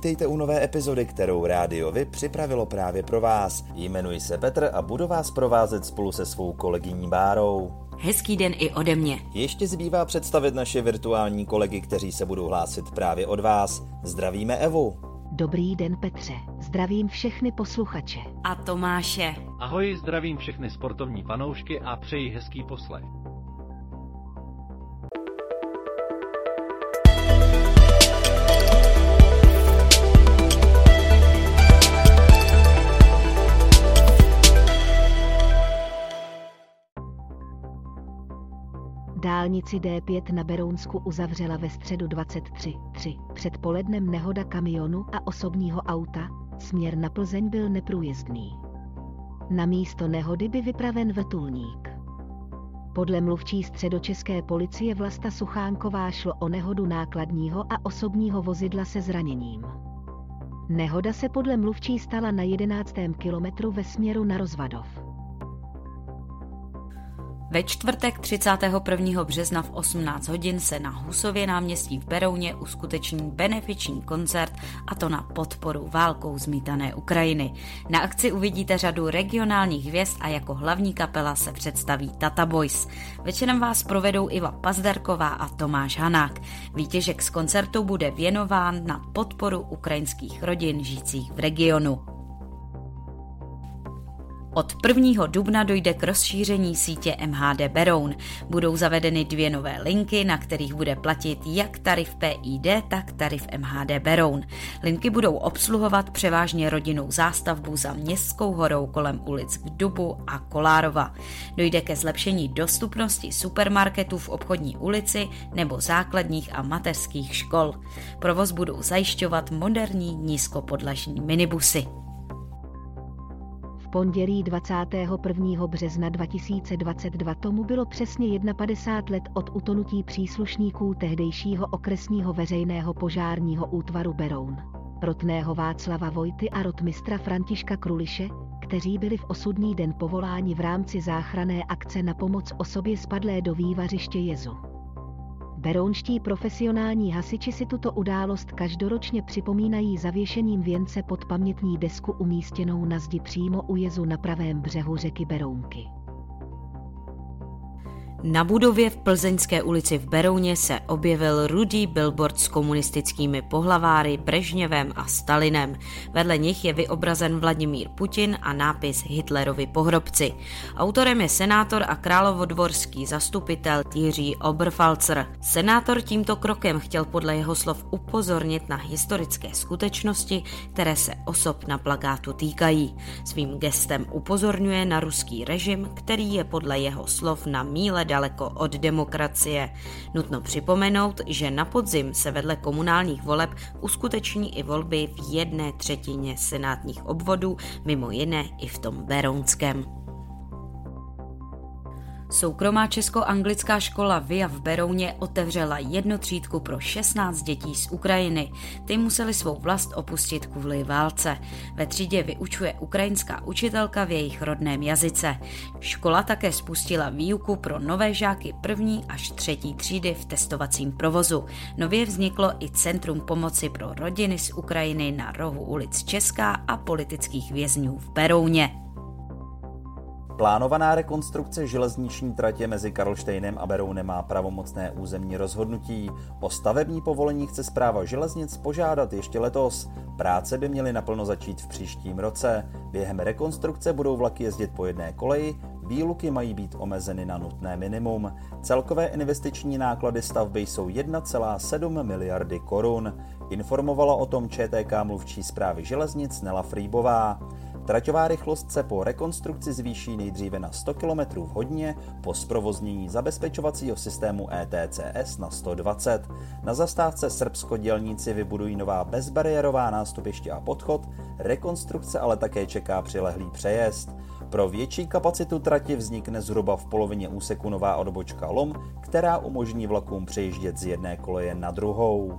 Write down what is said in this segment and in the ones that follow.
Vítejte u nové epizody, kterou Rádio Vy připravilo právě pro vás. Jmenuji se Petr a budu vás provázet spolu se svou kolegyní Bárou. Hezký den i ode mě. Ještě zbývá představit naše virtuální kolegy, kteří se budou hlásit právě od vás. Zdravíme Evu. Dobrý den Petře, zdravím všechny posluchače. A Tomáše. Ahoj, zdravím všechny sportovní fanoušky a přeji hezký poslech. Dálnici D5 na Berounsku uzavřela ve středu 23.3. Před polednem nehoda kamionu a osobního auta, směr na Plzeň byl neprůjezdný. Na místo nehody by vypraven vrtulník. Podle mluvčí středočeské policie Vlasta Suchánková šlo o nehodu nákladního a osobního vozidla se zraněním. Nehoda se podle mluvčí stala na 11. kilometru ve směru na Rozvadov. Ve čtvrtek 31. března v 18 hodin se na Husově náměstí v Berouně uskuteční benefiční koncert a to na podporu válkou zmítané Ukrajiny. Na akci uvidíte řadu regionálních hvězd a jako hlavní kapela se představí Tata Boys. Večerem vás provedou Iva Pazderková a Tomáš Hanák. Výtěžek z koncertu bude věnován na podporu ukrajinských rodin žijících v regionu. Od 1. dubna dojde k rozšíření sítě MHD Beroun. Budou zavedeny dvě nové linky, na kterých bude platit jak tarif PID, tak tarif MHD Beroun. Linky budou obsluhovat převážně rodinnou zástavbu za Městskou horou kolem ulic k Dubu a Kolárova. Dojde ke zlepšení dostupnosti supermarketů v obchodní ulici nebo základních a mateřských škol. Provoz budou zajišťovat moderní nízkopodlažní minibusy pondělí 21. března 2022 tomu bylo přesně 51 let od utonutí příslušníků tehdejšího okresního veřejného požárního útvaru Beroun, rotného Václava Vojty a rotmistra Františka Kruliše, kteří byli v osudný den povoláni v rámci záchrané akce na pomoc osobě spadlé do vývařiště jezu. Berounští profesionální hasiči si tuto událost každoročně připomínají zavěšením věnce pod pamětní desku umístěnou na zdi přímo u jezu na pravém břehu řeky Berounky. Na budově v Plzeňské ulici v Berouně se objevil rudý billboard s komunistickými pohlaváry Brežněvem a Stalinem. Vedle nich je vyobrazen Vladimír Putin a nápis Hitlerovi pohrobci. Autorem je senátor a královodvorský zastupitel Jiří Oberfalzer. Senátor tímto krokem chtěl podle jeho slov upozornit na historické skutečnosti, které se osob na plagátu týkají. Svým gestem upozorňuje na ruský režim, který je podle jeho slov na míle daleko od demokracie. Nutno připomenout, že na podzim se vedle komunálních voleb uskuteční i volby v jedné třetině senátních obvodů, mimo jiné i v tom Berounském. Soukromá česko-anglická škola VIA v Berouně otevřela jednu třídku pro 16 dětí z Ukrajiny. Ty museli svou vlast opustit kvůli válce. Ve třídě vyučuje ukrajinská učitelka v jejich rodném jazyce. Škola také spustila výuku pro nové žáky první až třetí třídy v testovacím provozu. Nově vzniklo i Centrum pomoci pro rodiny z Ukrajiny na rohu ulic Česká a politických vězňů v Berouně. Plánovaná rekonstrukce železniční tratě mezi Karlštejnem a Berounem má pravomocné územní rozhodnutí. O stavební povolení chce zpráva železnic požádat ještě letos. Práce by měly naplno začít v příštím roce. Během rekonstrukce budou vlaky jezdit po jedné koleji, výluky mají být omezeny na nutné minimum. Celkové investiční náklady stavby jsou 1,7 miliardy korun. Informovala o tom ČTK mluvčí zprávy železnic Nela Frýbová. Traťová rychlost se po rekonstrukci zvýší nejdříve na 100 km v hodině, po zprovoznění zabezpečovacího systému ETCS na 120. Na zastávce Srbsko dělníci vybudují nová bezbariérová nástupiště a podchod, rekonstrukce ale také čeká přilehlý přejezd. Pro větší kapacitu trati vznikne zhruba v polovině úseku nová odbočka LOM, která umožní vlakům přejíždět z jedné koleje na druhou.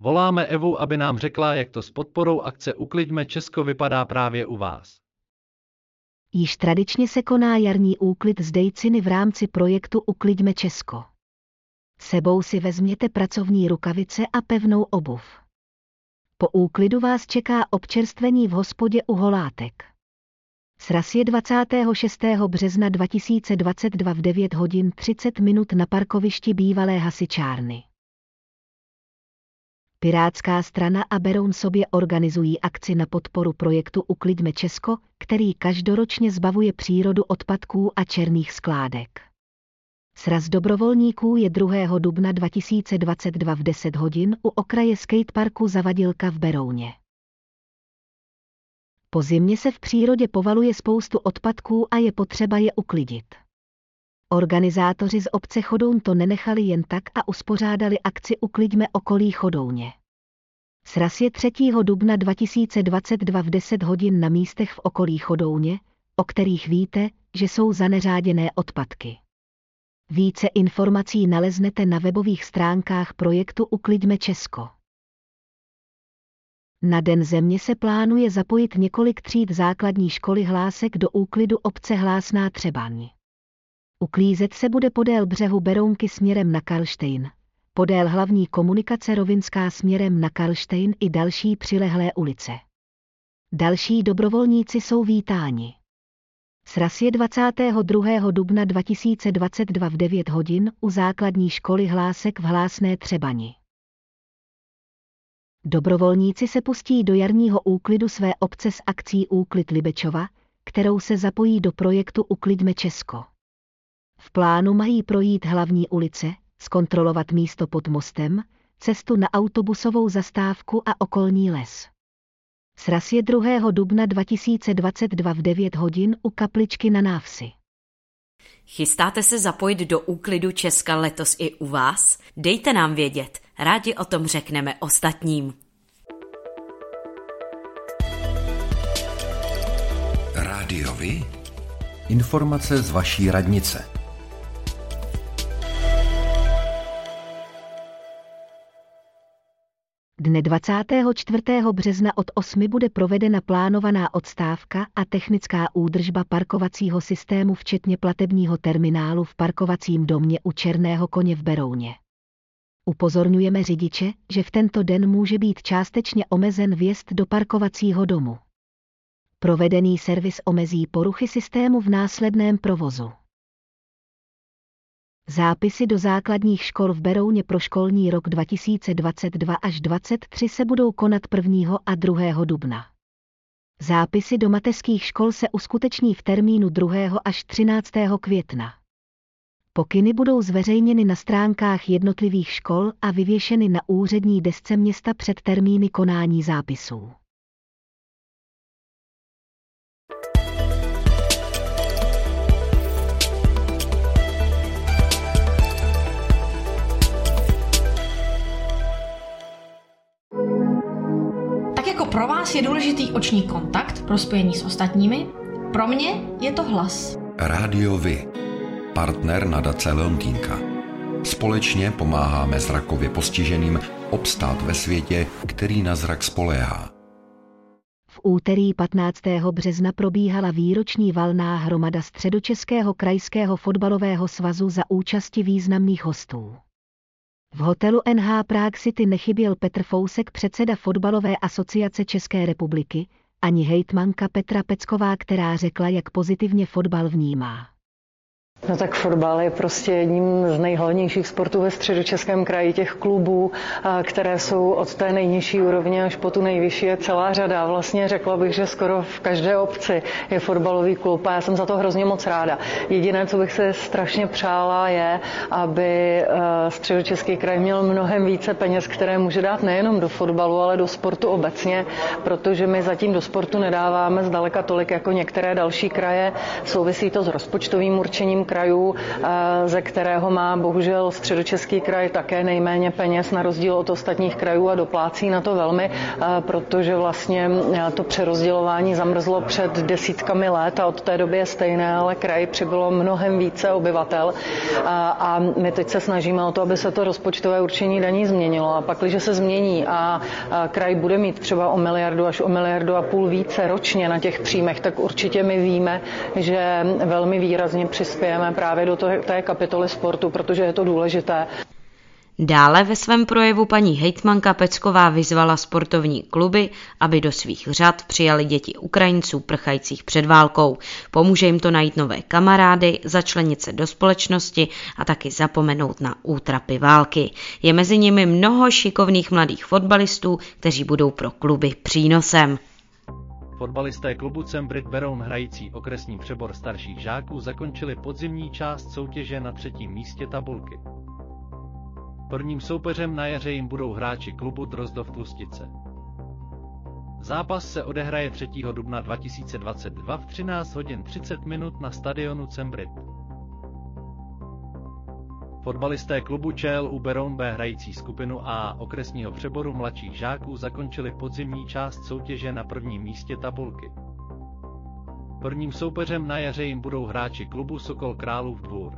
Voláme Evu, aby nám řekla, jak to s podporou akce Ukliďme Česko vypadá právě u vás. Již tradičně se koná jarní úklid z Dejciny v rámci projektu Ukliďme Česko. Sebou si vezměte pracovní rukavice a pevnou obuv. Po úklidu vás čeká občerstvení v hospodě u Holátek. Sraz je 26. března 2022 v 9 hodin 30 minut na parkovišti bývalé hasičárny. Pirátská strana a Beroun sobě organizují akci na podporu projektu Uklidme Česko, který každoročně zbavuje přírodu odpadků a černých skládek. Sraz dobrovolníků je 2. dubna 2022 v 10 hodin u okraje skateparku Zavadilka v Berouně. Po zimě se v přírodě povaluje spoustu odpadků a je potřeba je uklidit. Organizátoři z obce Chodoun to nenechali jen tak a uspořádali akci Uklidme okolí Chodouně. Sraz je 3. dubna 2022 v 10 hodin na místech v okolí Chodouně, o kterých víte, že jsou zaneřáděné odpadky. Více informací naleznete na webových stránkách projektu Uklidme Česko. Na Den země se plánuje zapojit několik tříd základní školy hlásek do úklidu obce Hlásná Třebaň. Uklízet se bude podél břehu Berounky směrem na Karlštejn, podél hlavní komunikace Rovinská směrem na Karlštejn i další přilehlé ulice. Další dobrovolníci jsou vítáni. Sraz je 22. dubna 2022 v 9 hodin u základní školy Hlásek v Hlásné Třebani. Dobrovolníci se pustí do jarního úklidu své obce s akcí Úklid Libečova, kterou se zapojí do projektu Uklidme Česko. V plánu mají projít hlavní ulice, zkontrolovat místo pod mostem, cestu na autobusovou zastávku a okolní les. Sraz je 2. dubna 2022 v 9 hodin u kapličky na návsi. Chystáte se zapojit do úklidu Česka letos i u vás? Dejte nám vědět, rádi o tom řekneme ostatním. Rádiovi? Informace z vaší radnice. Dne 24. března od 8 bude provedena plánovaná odstávka a technická údržba parkovacího systému včetně platebního terminálu v parkovacím domě u Černého koně v Berouně. Upozorňujeme řidiče, že v tento den může být částečně omezen vjezd do parkovacího domu. Provedený servis omezí poruchy systému v následném provozu. Zápisy do základních škol v Berouně pro školní rok 2022 až 2023 se budou konat 1. a 2. dubna. Zápisy do mateřských škol se uskuteční v termínu 2. až 13. května. Pokyny budou zveřejněny na stránkách jednotlivých škol a vyvěšeny na úřední desce města před termíny konání zápisů. Vás je důležitý oční kontakt pro spojení s ostatními, pro mě je to hlas. Rádio Vy, partner nadace Leontýnka. Společně pomáháme zrakově postiženým obstát ve světě, který na zrak spoléhá. V úterý 15. března probíhala výroční valná hromada Středočeského krajského fotbalového svazu za účasti významných hostů. V hotelu NH Prague City nechyběl Petr Fousek, předseda Fotbalové asociace České republiky, ani hejtmanka Petra Pecková, která řekla, jak pozitivně fotbal vnímá. No tak fotbal je prostě jedním z nejhlavnějších sportů ve středočeském kraji těch klubů, které jsou od té nejnižší úrovně až po tu nejvyšší je celá řada. Vlastně řekla bych, že skoro v každé obci je fotbalový klub a já jsem za to hrozně moc ráda. Jediné, co bych se strašně přála, je, aby středočeský kraj měl mnohem více peněz, které může dát nejenom do fotbalu, ale do sportu obecně, protože my zatím do sportu nedáváme zdaleka tolik jako některé další kraje. Souvisí to s rozpočtovým určením krajů, eh, ze kterého má bohužel středočeský kraj také nejméně peněz na rozdíl od ostatních krajů a doplácí na to velmi, eh, protože vlastně eh, to přerozdělování zamrzlo před desítkami let a od té doby je stejné, ale kraj přibylo mnohem více obyvatel. A my teď se snažíme o to, aby se to rozpočtové určení daní změnilo. A pak, když se změní a kraj bude mít třeba o miliardu až o miliardu a půl více ročně na těch příjmech, tak určitě my víme, že velmi výrazně přispějeme zahrnujeme právě do té kapitoly sportu, protože je to důležité. Dále ve svém projevu paní hejtmanka Pecková vyzvala sportovní kluby, aby do svých řad přijali děti Ukrajinců prchajících před válkou. Pomůže jim to najít nové kamarády, začlenit se do společnosti a taky zapomenout na útrapy války. Je mezi nimi mnoho šikovných mladých fotbalistů, kteří budou pro kluby přínosem. Fotbalisté klubu Cembrit Beroun hrající okresní přebor starších žáků zakončili podzimní část soutěže na třetím místě tabulky. Prvním soupeřem na jaře jim budou hráči klubu Drozdov Tlustice. Zápas se odehraje 3. dubna 2022 v 13 hodin 30 minut na stadionu Cembrit. Fotbalisté klubu ČLU Beroun B hrající skupinu A okresního přeboru mladších žáků zakončili podzimní část soutěže na prvním místě tabulky. Prvním soupeřem na jaře jim budou hráči klubu Sokol Králův dvůr.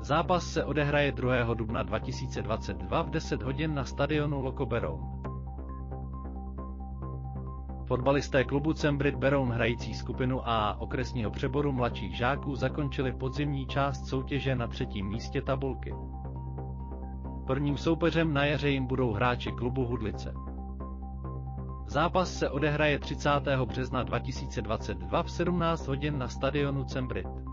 Zápas se odehraje 2. dubna 2022 v 10 hodin na stadionu Loko Beroun. Fotbalisté klubu Cembrit Beroun hrající skupinu A okresního přeboru mladších žáků zakončili podzimní část soutěže na třetím místě tabulky. Prvním soupeřem na jaře jim budou hráči klubu Hudlice. Zápas se odehraje 30. března 2022 v 17 hodin na stadionu Cembrit.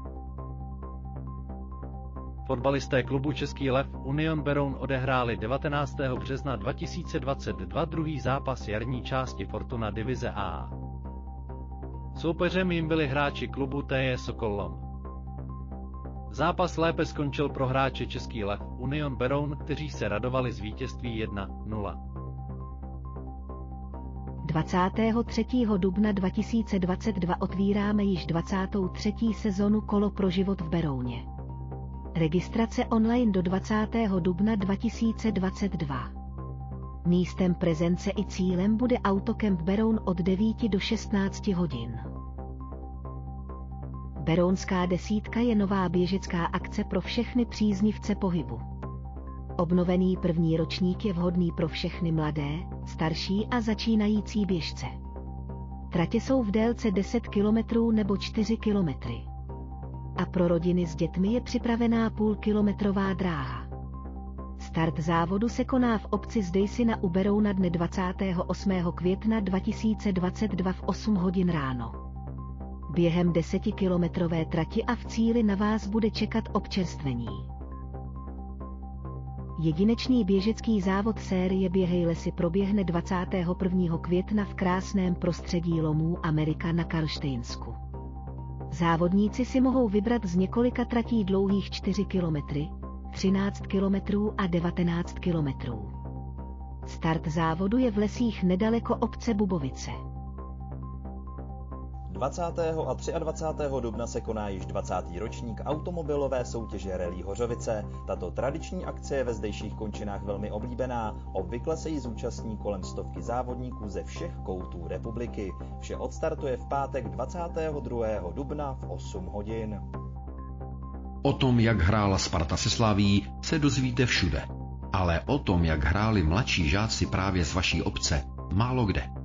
Fotbalisté klubu Český lev Union Beroun odehráli 19. března 2022 druhý zápas jarní části Fortuna divize A. Soupeřem jim byli hráči klubu TJ Sokolom. Zápas lépe skončil pro hráče Český lev Union Beroun, kteří se radovali z vítězství 1-0. 23. dubna 2022 otvíráme již 23. sezonu Kolo pro život v Berouně. Registrace online do 20. dubna 2022. Místem prezence i cílem bude Autokemp Beroun od 9 do 16 hodin. Berounská desítka je nová běžecká akce pro všechny příznivce pohybu. Obnovený první ročník je vhodný pro všechny mladé, starší a začínající běžce. Tratě jsou v délce 10 km nebo 4 km a pro rodiny s dětmi je připravená půlkilometrová dráha. Start závodu se koná v obci Zdejsi na Uberou na dne 28. května 2022 v 8 hodin ráno. Během desetikilometrové trati a v cíli na vás bude čekat občerstvení. Jedinečný běžecký závod série Běhej lesy proběhne 21. května v krásném prostředí lomů Amerika na Karlštejnsku. Závodníci si mohou vybrat z několika tratí dlouhých 4 km, 13 km a 19 km. Start závodu je v lesích nedaleko obce Bubovice. 20. a 23. dubna se koná již 20. ročník automobilové soutěže Rally Hořovice. Tato tradiční akce je ve zdejších končinách velmi oblíbená. Obvykle se jí zúčastní kolem stovky závodníků ze všech koutů republiky. Vše odstartuje v pátek 22. dubna v 8 hodin. O tom, jak hrála Sparta se Slaví, se dozvíte všude. Ale o tom, jak hráli mladší žáci právě z vaší obce, málo kde.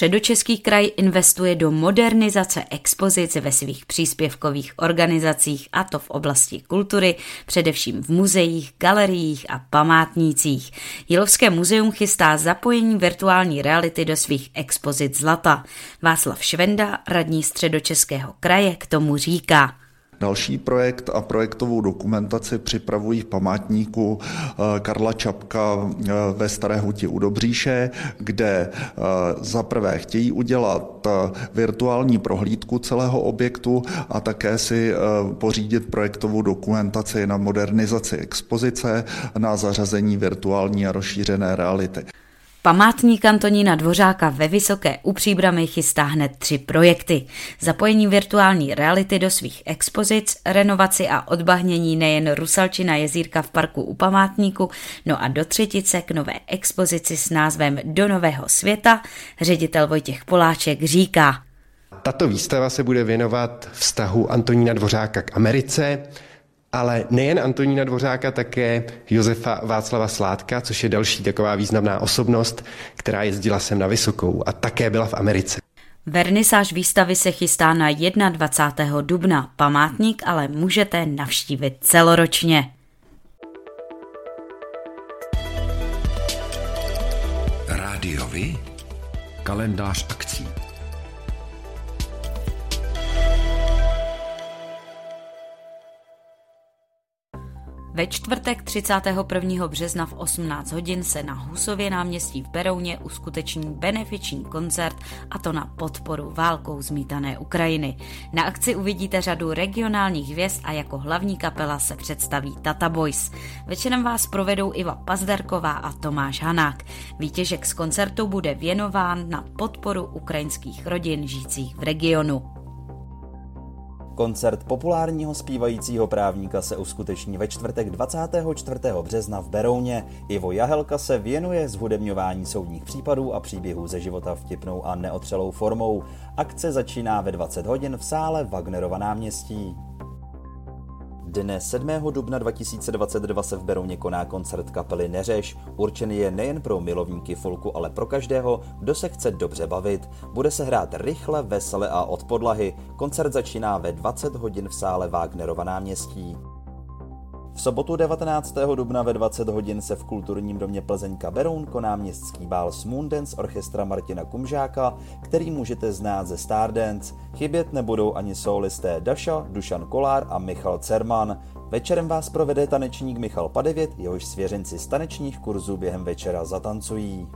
Středočeský kraj investuje do modernizace expozic ve svých příspěvkových organizacích a to v oblasti kultury, především v muzeích, galeriích a památnících. Jilovské muzeum chystá zapojení virtuální reality do svých expozic zlata. Václav Švenda, radní Středočeského kraje, k tomu říká. Další projekt a projektovou dokumentaci připravují v památníku eh, Karla Čapka eh, ve Staré huti u Dobříše, kde eh, za prvé chtějí udělat virtuální prohlídku celého objektu a také si pořídit projektovou dokumentaci na modernizaci expozice, na zařazení virtuální a rozšířené reality. Památník Antonína Dvořáka ve Vysoké u Příbramy chystá hned tři projekty. Zapojení virtuální reality do svých expozic, renovaci a odbahnění nejen Rusalčina jezírka v parku u památníku, no a do třetice k nové expozici s názvem Do nového světa, ředitel Vojtěch Poláček říká. Tato výstava se bude věnovat vztahu Antonína Dvořáka k Americe, ale nejen Antonína Dvořáka, také Josefa Václava Sládka, což je další taková významná osobnost, která jezdila sem na Vysokou a také byla v Americe. Vernisáž výstavy se chystá na 21. dubna. Památník ale můžete navštívit celoročně. Rádiovi? Kalendář akcí. Ve čtvrtek 31. března v 18 hodin se na Husově náměstí v Berouně uskuteční benefiční koncert a to na podporu válkou zmítané Ukrajiny. Na akci uvidíte řadu regionálních hvězd a jako hlavní kapela se představí Tata Boys. Večerem vás provedou Iva Pazderková a Tomáš Hanák. Výtěžek z koncertu bude věnován na podporu ukrajinských rodin žijících v regionu. Koncert populárního zpívajícího právníka se uskuteční ve čtvrtek 24. března v Berouně. Ivo Jahelka se věnuje zhudebňování soudních případů a příběhů ze života vtipnou a neotřelou formou. Akce začíná ve 20 hodin v sále Wagnerova náměstí. Dne 7. dubna 2022 se v Berouně koná koncert kapely Neřeš. Určený je nejen pro milovníky folku, ale pro každého, kdo se chce dobře bavit. Bude se hrát rychle, vesele a od podlahy. Koncert začíná ve 20 hodin v sále Wagnerova náměstí. V sobotu 19. dubna ve 20 hodin se v kulturním domě Plzeňka Beroun koná městský bál Smoondance orchestra Martina Kumžáka, který můžete znát ze Stardance. Chybět nebudou ani solisté Daša, Dušan Kolár a Michal Cerman. Večerem vás provede tanečník Michal Padevět, jehož svěřenci z tanečních kurzů během večera zatancují.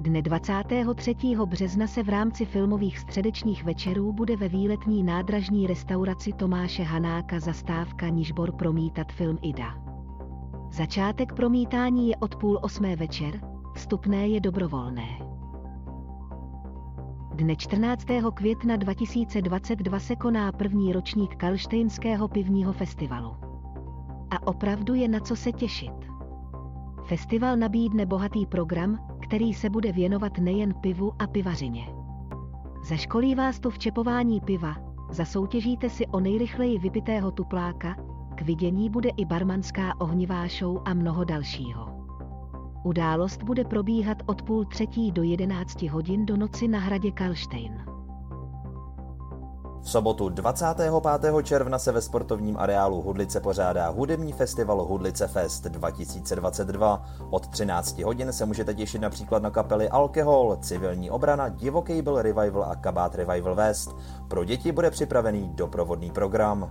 Dne 23. března se v rámci filmových středečních večerů bude ve výletní nádražní restauraci Tomáše Hanáka zastávka Nižbor promítat film Ida. Začátek promítání je od půl osmé večer, vstupné je dobrovolné. Dne 14. května 2022 se koná první ročník Kalštejnského pivního festivalu. A opravdu je na co se těšit. Festival nabídne bohatý program, který se bude věnovat nejen pivu a pivařině. Zaškolí vás to v čepování piva, zasoutěžíte si o nejrychleji vypitého tupláka, k vidění bude i barmanská ohnivá show a mnoho dalšího. Událost bude probíhat od půl třetí do jedenácti hodin do noci na hradě Kalštejn. V sobotu 25. června se ve sportovním areálu Hudlice pořádá hudební festival Hudlice Fest 2022. Od 13 hodin se můžete těšit například na kapely Alkohol, Civilní obrana, Divoký byl Revival a Kabát Revival West. Pro děti bude připravený doprovodný program.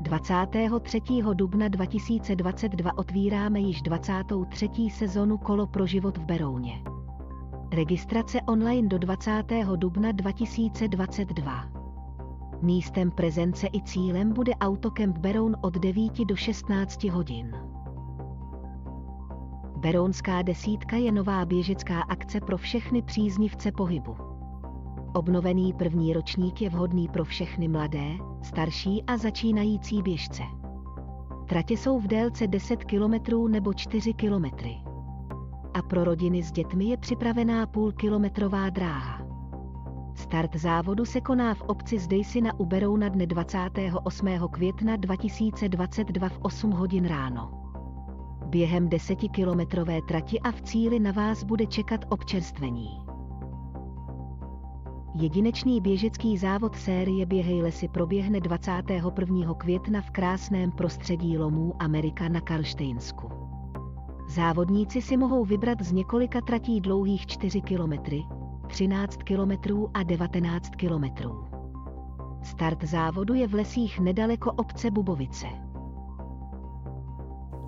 23. dubna 2022 otvíráme již 23. sezonu Kolo pro život v Berouně. Registrace online do 20. dubna 2022. Místem prezence i cílem bude Autokemp Beroun od 9 do 16 hodin. Berounská desítka je nová běžecká akce pro všechny příznivce pohybu. Obnovený první ročník je vhodný pro všechny mladé, starší a začínající běžce. Tratě jsou v délce 10 km nebo 4 km a pro rodiny s dětmi je připravená půlkilometrová dráha. Start závodu se koná v obci Zdejsi na Uberou na dne 28. května 2022 v 8 hodin ráno. Během desetikilometrové trati a v cíli na vás bude čekat občerstvení. Jedinečný běžecký závod série Běhej lesy proběhne 21. května v krásném prostředí lomů Amerika na Karlštejnsku. Závodníci si mohou vybrat z několika tratí dlouhých 4 km, 13 km a 19 km. Start závodu je v lesích nedaleko obce Bubovice.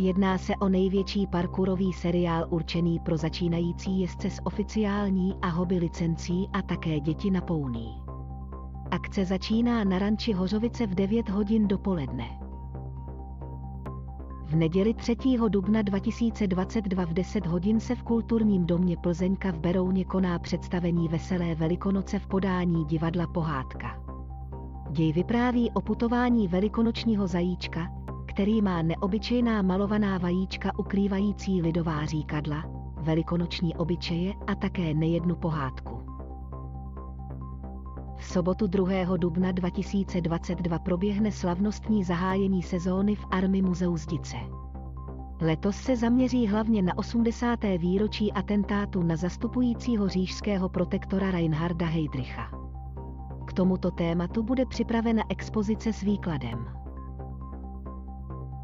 Jedná se o největší parkourový seriál určený pro začínající jezdce s oficiální a hobby licencí a také děti na pouní. Akce začíná na ranči Hořovice v 9 hodin dopoledne. V neděli 3. dubna 2022 v 10 hodin se v kulturním domě Plzeňka v Berouně koná představení Veselé velikonoce v podání divadla Pohádka. Děj vypráví o putování velikonočního zajíčka, který má neobyčejná malovaná vajíčka ukrývající lidová říkadla, velikonoční obyčeje a také nejednu pohádku. V sobotu 2. dubna 2022 proběhne slavnostní zahájení sezóny v Army Muzeu Zdice. Letos se zaměří hlavně na 80. výročí atentátu na zastupujícího říšského protektora Reinharda Heydricha. K tomuto tématu bude připravena expozice s výkladem.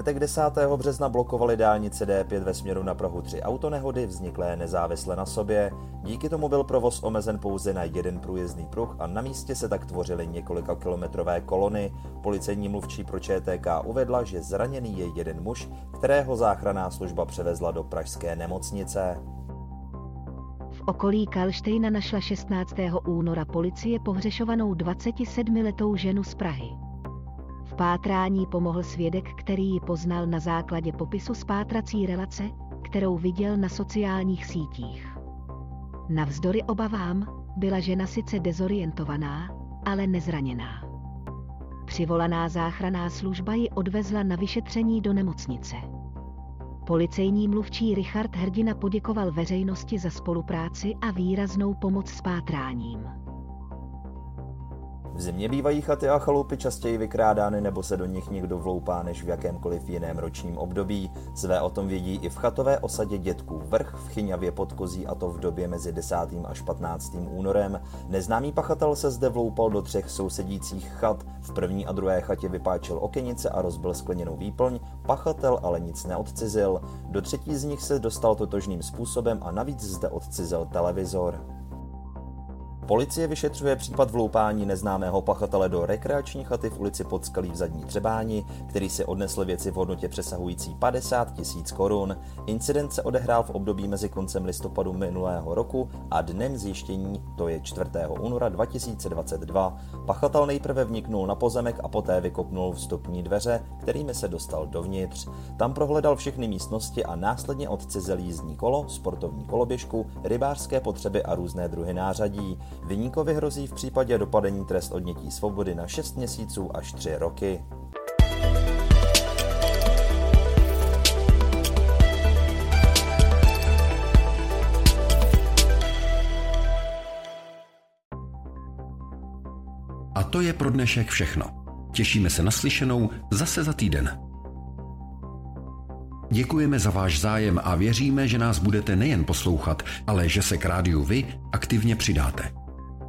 Čtvrtek 10. března blokovali dálnice D5 ve směru na Prahu tři autonehody vzniklé nezávisle na sobě. Díky tomu byl provoz omezen pouze na jeden průjezdný pruh a na místě se tak tvořily několika kilometrové kolony. Policejní mluvčí pro ČTK uvedla, že zraněný je jeden muž, kterého záchranná služba převezla do pražské nemocnice. V okolí Kalštejna našla 16. února policie pohřešovanou 27-letou ženu z Prahy. Pátrání pomohl svědek, který ji poznal na základě popisu spátrací relace, kterou viděl na sociálních sítích. Navzdory obavám byla žena sice dezorientovaná, ale nezraněná. Přivolaná záchraná služba ji odvezla na vyšetření do nemocnice. Policejní mluvčí Richard Hrdina poděkoval veřejnosti za spolupráci a výraznou pomoc s pátráním. V zimě bývají chaty a chalupy častěji vykrádány nebo se do nich někdo vloupá než v jakémkoliv jiném ročním období. Své o tom vědí i v chatové osadě Dětků vrch v Chyňavě pod Kozí a to v době mezi 10. až 15. únorem. Neznámý pachatel se zde vloupal do třech sousedících chat. V první a druhé chatě vypáčil okenice a rozbil skleněnou výplň, pachatel ale nic neodcizil. Do třetí z nich se dostal totožným způsobem a navíc zde odcizel televizor. Policie vyšetřuje případ vloupání neznámého pachatele do rekreační chaty v ulici Podskalí v Zadní Třebáni, který si odnesl věci v hodnotě přesahující 50 tisíc korun. Incident se odehrál v období mezi koncem listopadu minulého roku a dnem zjištění, to je 4. února 2022. Pachatel nejprve vniknul na pozemek a poté vykopnul vstupní dveře, kterými se dostal dovnitř. Tam prohledal všechny místnosti a následně odcizel jízdní kolo, sportovní koloběžku, rybářské potřeby a různé druhy nářadí. Vyníkovi hrozí v případě dopadení trest odnětí svobody na 6 měsíců až 3 roky. A to je pro dnešek všechno. Těšíme se na slyšenou zase za týden. Děkujeme za váš zájem a věříme, že nás budete nejen poslouchat, ale že se k rádiu vy aktivně přidáte.